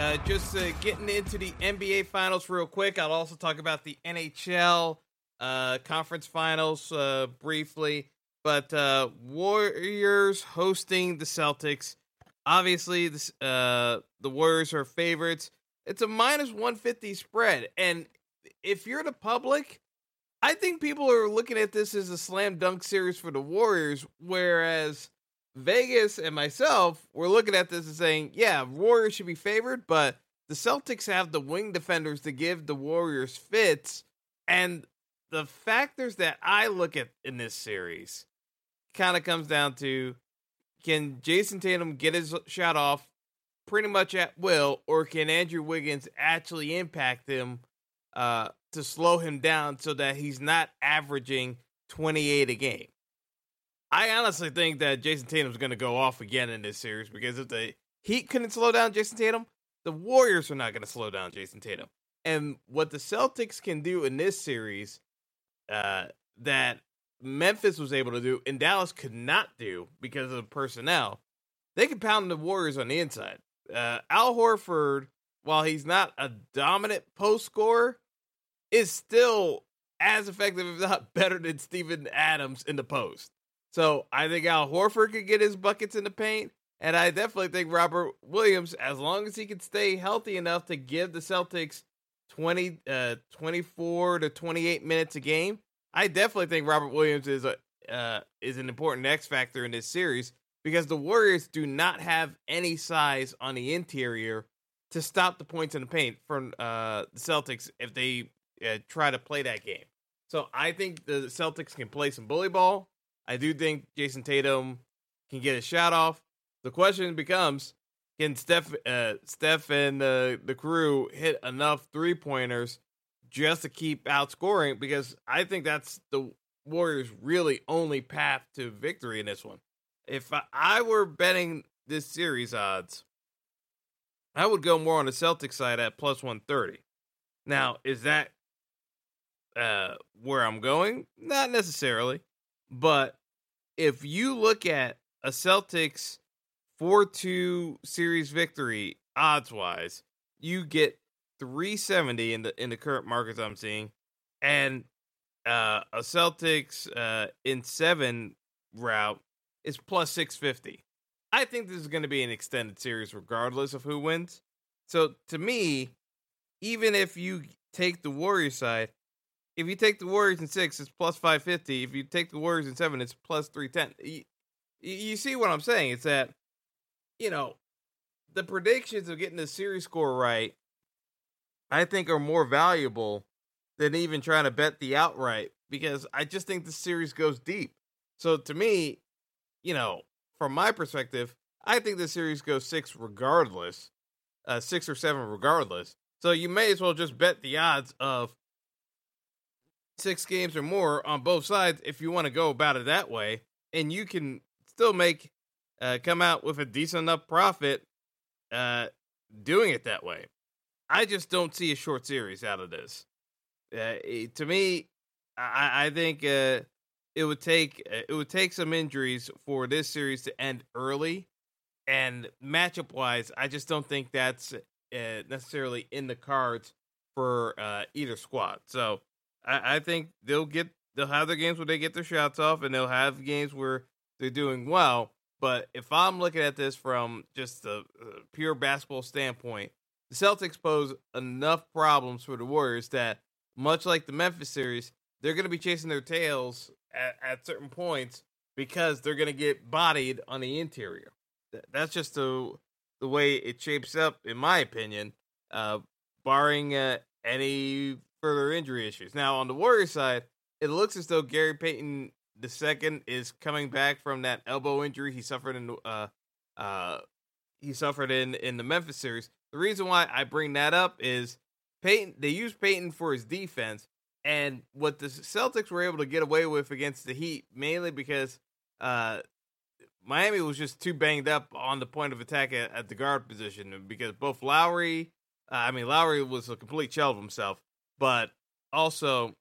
uh, just uh, getting into the NBA Finals real quick. I'll also talk about the NHL uh, Conference Finals uh, briefly. But uh, Warriors hosting the Celtics. Obviously, this, uh, the Warriors are favorites. It's a minus 150 spread. And if you're the public, I think people are looking at this as a slam dunk series for the Warriors, whereas Vegas and myself were looking at this and saying, yeah, Warriors should be favored, but the Celtics have the wing defenders to give the Warriors fits. And the factors that I look at in this series kind of comes down to can Jayson Tatum get his shot off pretty much at will, or can Andrew Wiggins actually impact him uh, to slow him down so that he's not averaging 28 a game? I honestly think that Jayson Tatum's going to go off again in this series because if the Heat couldn't slow down Jayson Tatum, the Warriors are not going to slow down Jayson Tatum. And what the Celtics can do in this series uh, that Memphis was able to do and Dallas could not do because of personnel, they can pound the Warriors on the inside. Uh, Al Horford, while he's not a dominant post scorer, is still as effective, if not better, than Steven Adams in the post. So I think Al Horford could get his buckets in the paint. And I definitely think Robert Williams, as long as he can stay healthy enough to give the Celtics 20, uh, 24 to 28 minutes a game, I definitely think Robert Williams is a uh, is an important X factor in this series because the Warriors do not have any size on the interior to stop the points in the paint from uh, the Celtics if they uh, try to play that game. So I think the Celtics can play some bully ball. I do think Jayson Tatum can get a shot off. The question becomes, can Steph, uh, Steph and uh, the crew hit enough three pointers just to keep outscoring? Because I think that's the Warriors' really only path to victory in this one. If I, I were betting this series odds, I would go more on the Celtics side at plus 130. Now, is that uh, where I'm going? Not necessarily. But if you look at a Celtics 4 2 series victory odds wise, you get 370 in the in the current markets I'm seeing, and uh, a Celtics uh, in seven route is plus 650. I think this is going to be an extended series regardless of who wins. So to me, even if you take the Warrior side, if you take the Warriors in six, it's plus 550. If you take the Warriors in seven, it's plus 310. You, you see what I'm saying? It's that, you know, the predictions of getting the series score right, I think, are more valuable than even trying to bet the outright because I just think the series goes deep. So to me, you know, from my perspective, I think the series goes six regardless, uh, six or seven regardless. So you may as well just bet the odds of six games or more on both sides if you want to go about it that way, and you can still make uh, come out with a decent enough profit uh, doing it that way. I just don't see a short series out of this. Uh, to me, I, I think uh, it would take uh, it would take some injuries for this series to end early, and matchup wise, I just don't think that's uh, necessarily in the cards for uh, either squad. So I, I think they'll get they'll have their games where they get their shots off, and they'll have games where they're doing well. But if I'm looking at this from just a, a pure basketball standpoint, the Celtics pose enough problems for the Warriors that, much like the Memphis series, they're going to be chasing their tails at, at certain points because they're going to get bodied on the interior. That's just the the way it shapes up, in my opinion. Uh, barring uh, any further injury issues. Now, on the Warriors side, it looks as though Gary Payton second is coming back from that elbow injury he suffered in uh uh he suffered in in the Memphis series. the reason why I bring that up is Payton. They use Payton for his defense, and what the Celtics were able to get away with against the Heat, mainly because uh, Miami was just too banged up on the point of attack at, at the guard position because both Lowry, uh, I mean Lowry was a complete shell of himself, but also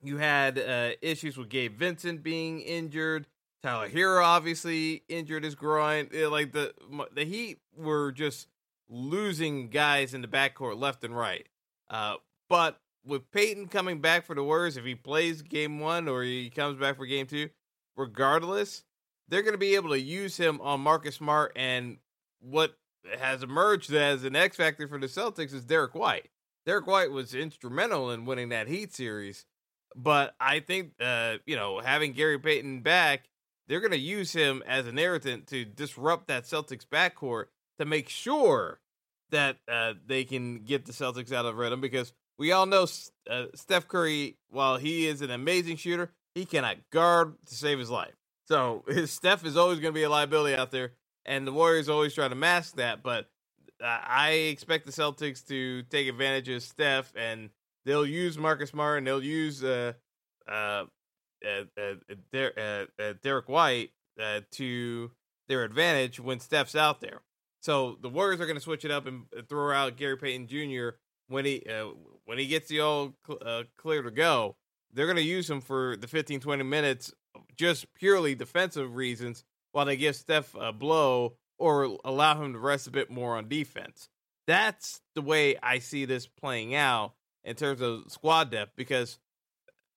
you had uh, issues with Gabe Vincent being injured. Tyler Herro obviously injured his groin. Like the the Heat were just losing guys in the backcourt left and right. Uh, but with Payton coming back for the Warriors, if he plays game one or he comes back for game two, regardless, they're going to be able to use him on Marcus Smart. And what has emerged as an X factor for the Celtics is Derrick White. Derrick White was instrumental in winning that Heat series. But I think, uh, you know, having Gary Payton back, they're going to use him as an irritant to disrupt that Celtics backcourt to make sure that uh, they can get the Celtics out of rhythm because we all know uh, Steph Curry, while he is an amazing shooter, he cannot guard to save his life. So his Steph is always going to be a liability out there, and the Warriors always try to mask that. But I expect the Celtics to take advantage of Steph, and they'll use Marcus Smart, and they'll use uh, uh, uh, uh, Der- uh, uh Derrick White to their advantage when Steph's out there. So the Warriors are going to switch it up and throw out Gary Payton Jr. when he when he gets the all cl- clear to go. They're going to use him for the 15 20 minutes just purely defensive reasons while they give Steph a blow or allow him to rest a bit more on defense. That's the way I see this playing out in terms of squad depth because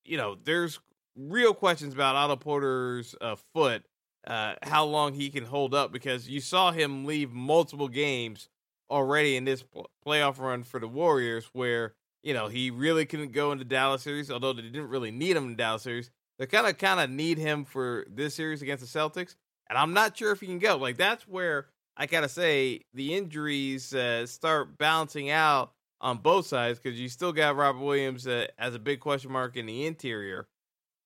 you know there's real questions about Otto Porter's uh, foot uh, how long he can hold up because you saw him leave multiple games already in this playoff run for the Warriors where you know he really couldn't go into Dallas series although they didn't really need him in Dallas series they kind of kind of need him for this series against the Celtics and I'm not sure if he can go like that's where I gotta say the injuries uh, start balancing out on both sides because you still got Robert Williams uh, as a big question mark in the interior.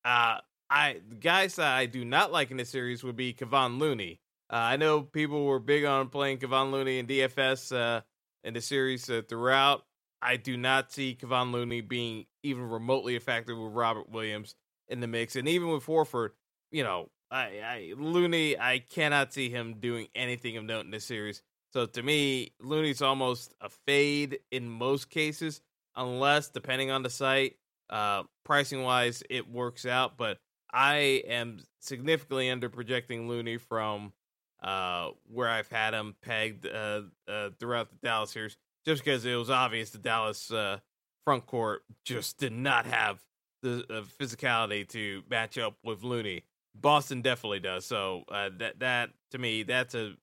Uh, I guys that I do not like in this series would be Kevon Looney. Uh, I know people were big on playing Kevon Looney in DFS uh, in the series uh, throughout. I do not see Kevon Looney being even remotely effective with Robert Williams in the mix, and even with Horford, you know, I, I Looney, I cannot see him doing anything of note in this series. So to me, Looney's almost a fade in most cases, unless depending on the site, uh, pricing wise, it works out. But I am significantly under projecting Looney from uh, where I've had him pegged uh, uh, throughout the Dallas series, just because it was obvious the Dallas uh, front court just did not have the uh, physicality to match up with Looney. Boston definitely does. So uh, that that to me, that's a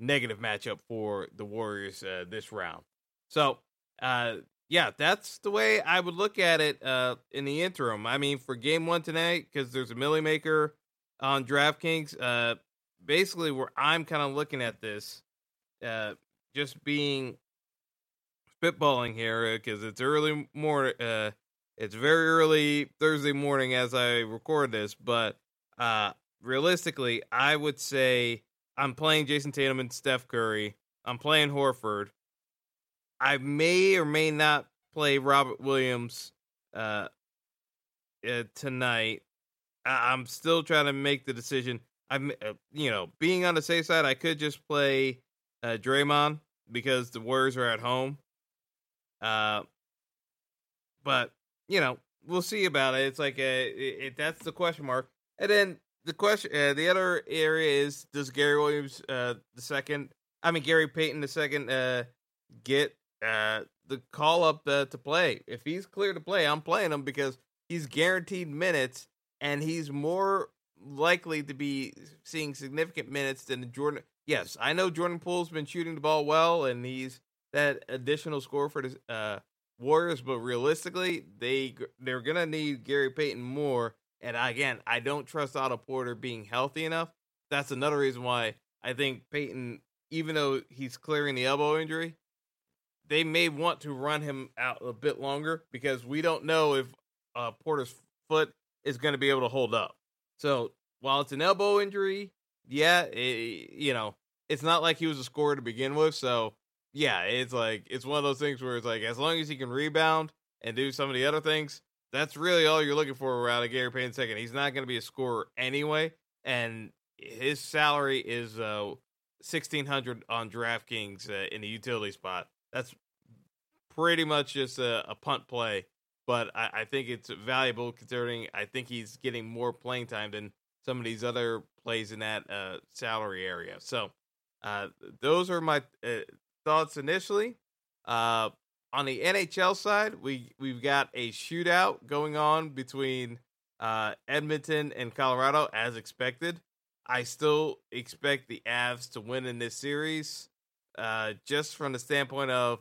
negative matchup for the Warriors this round. So yeah, that's the way I would look at it uh, in the interim. I mean, for game one tonight, because there's a Milly Maker on DraftKings, uh, basically where I'm kind of looking at this, uh, just being spitballing here, because it's early morning, uh, it's very early Thursday morning as I record this, but uh, realistically, I would say I'm playing Jayson Tatum and Steph Curry. I'm playing Horford. I may or may not play Robert Williams uh, uh, tonight. I- am still trying to make the decision. I'm, uh, you know, being on the safe side, I could just play uh, Draymond because the Warriors are at home. Uh, but you know, we'll see about it. It's like a, it, it, that's the question mark. And then the question, uh, the other area is: Does Gary Williams uh, the second? I mean, Gary Payton the second uh, get uh, the call up uh, to play. If he's clear to play, I'm playing him because he's guaranteed minutes and he's more likely to be seeing significant minutes than Jordan. Yes, I know Jordan Poole's been shooting the ball well and he's that additional score for the uh, Warriors, but realistically, they they're gonna need Gary Payton more. And again, I don't trust Otto Porter being healthy enough. That's another reason why I think Payton, even though he's clearing the elbow injury, they may want to run him out a bit longer because we don't know if uh, Porter's foot is going to be able to hold up. So while it's an elbow injury, yeah, it, you know, it's not like he was a scorer to begin with. So yeah, it's like it's one of those things where it's like as long as he can rebound and do some of the other things, that's really all you're looking for around a Gary Payton second. He's not going to be a scorer anyway, and his salary is uh, sixteen hundred on DraftKings uh, in the utility spot. That's pretty much just a, a punt play, but I, I, think it's valuable considering I think he's getting more playing time than some of these other plays in that uh, salary area. So uh, those are my uh, thoughts initially. On the NHL side, we we've got a shootout going on between uh, Edmonton and Colorado, as expected. I still expect the Avs to win in this series, uh, just from the standpoint of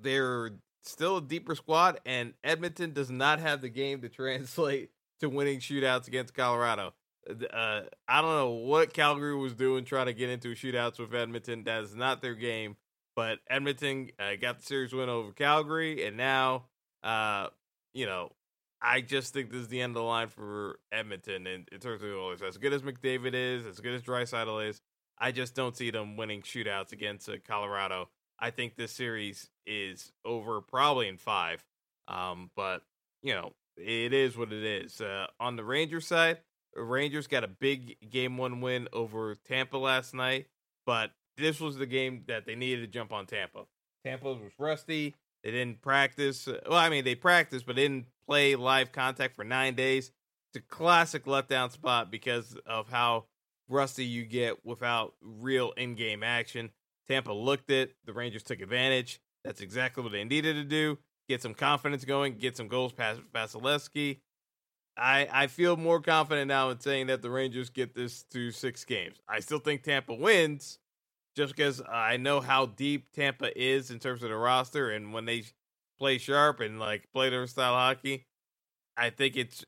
they're still a deeper squad, and Edmonton does not have the game to translate to winning shootouts against Colorado. Uh, I don't know what Calgary was doing trying to get into shootouts with Edmonton. That is not their game. But Edmonton uh, got the series win over Calgary, and now, uh, you know, I just think this is the end of the line for Edmonton in, in terms of goals. As good as McDavid is, as good as Draisaitl is, I just don't see them winning shootouts against uh, Colorado. I think this series is over probably in five. Um, but you know, it is what it is. Uh, on the Rangers side, Rangers got a big game one win over Tampa last night, but this was the game that they needed to jump on Tampa. Tampa was rusty. They didn't practice. Uh, well, I mean, they practiced, but didn't play live contact for nine days. It's a classic letdown spot because of how rusty you get without real in game action. Tampa looked it. The Rangers took advantage. That's exactly what they needed to do. Get some confidence going, get some goals past Vasilevskiy. I, I feel more confident now in saying that the Rangers get this to six games. I still think Tampa wins, just because I know how deep Tampa is in terms of the roster, and when they play sharp and like play their style hockey, I think it's.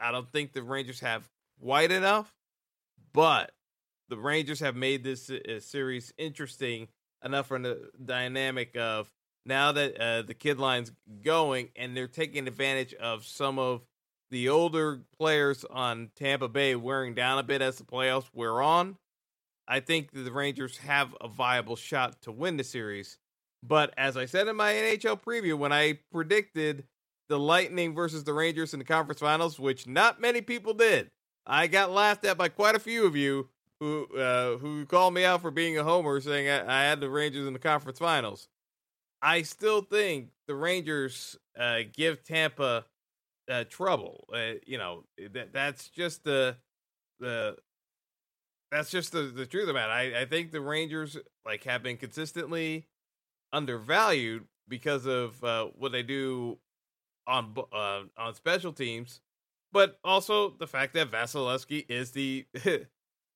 I don't think the Rangers have quite enough, but the Rangers have made this uh, series interesting enough for the dynamic of now that uh, the kid line's going and they're taking advantage of some of the older players on Tampa Bay wearing down a bit as the playoffs wear on, I think the Rangers have a viable shot to win the series. But as I said in my NHL preview, when I predicted the Lightning versus the Rangers in the conference finals, which not many people did, I got laughed at by quite a few of you who uh, who called me out for being a homer, saying I, I had the Rangers in the conference finals. I still think the Rangers uh, give Tampa uh, trouble. Uh, you know that that's just the the that's just the the truth about it. I, I think the Rangers like have been consistently undervalued because of uh, what they do on uh, on special teams, but also the fact that Vasilevskiy is the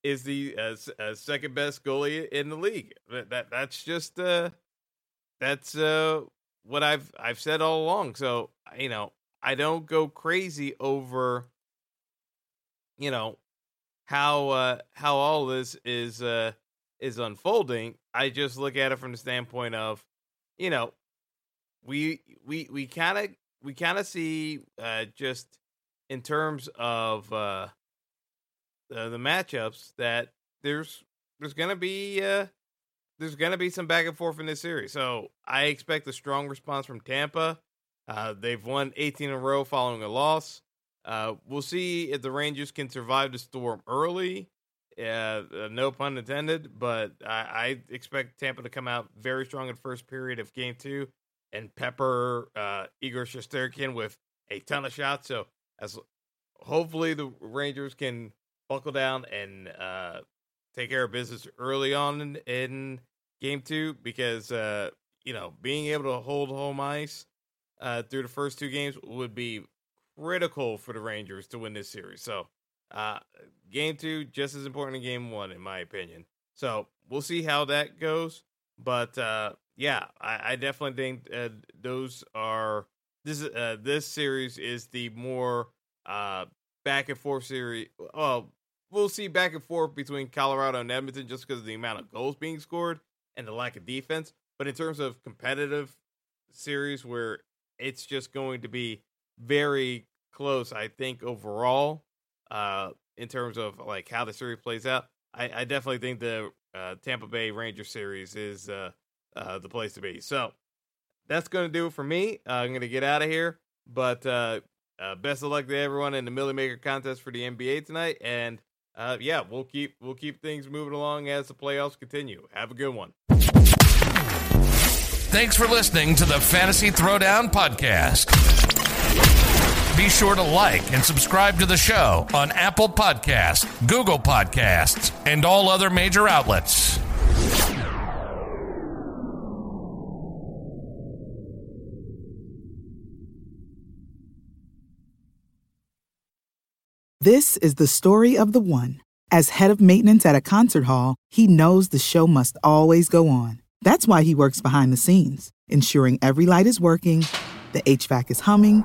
is the uh, uh, second best goalie in the league. That, that that's just uh, that's uh, what I've I've said all along. So you know, I don't go crazy over you know how uh how all this is uh is unfolding. I just look at it from the standpoint of you know we we we kind of we kind of see uh just in terms of uh the, the matchups that there's there's gonna be uh there's gonna be some back and forth in this series. So I expect a strong response from Tampa. Uh, they've won 18 in a row following a loss. Uh, we'll see if the Rangers can survive the storm early. Uh, no pun intended, but I, I, expect Tampa to come out very strong in first period of game two and pepper uh, Igor Shesterkin with a ton of shots. So as hopefully the Rangers can buckle down and uh, take care of business early on in, in game two because uh, you know being able to hold home ice uh, through the first two games would be critical for the Rangers to win this series. So, uh, game two just as important as game one, in my opinion. So we'll see how that goes. But uh, yeah, I, I, definitely think uh, those are this uh, this series is the more uh, back and forth series. Well, we'll see back and forth between Colorado and Edmonton just because of the amount of goals being scored and the lack of defense. But in terms of competitive series where it's just going to be very close, I think overall, uh, in terms of like how the series plays out. I, I definitely think the uh, Tampa Bay Ranger series is uh, uh, the place to be. So that's going to do it for me. Uh, I'm going to get out of here. But uh, uh, best of luck to everyone in the Milly Maker contest for the NBA tonight. And uh, yeah, we'll keep we'll keep things moving along as the playoffs continue. Have a good one. Thanks for listening to the Fantasy Throwdown podcast. Be sure to like and subscribe to the show on Apple Podcasts, Google Podcasts, and all other major outlets. This is the story of the one. As head of maintenance at a concert hall, he knows the show must always go on. That's why he works behind the scenes, ensuring every light is working, the HVAC is humming,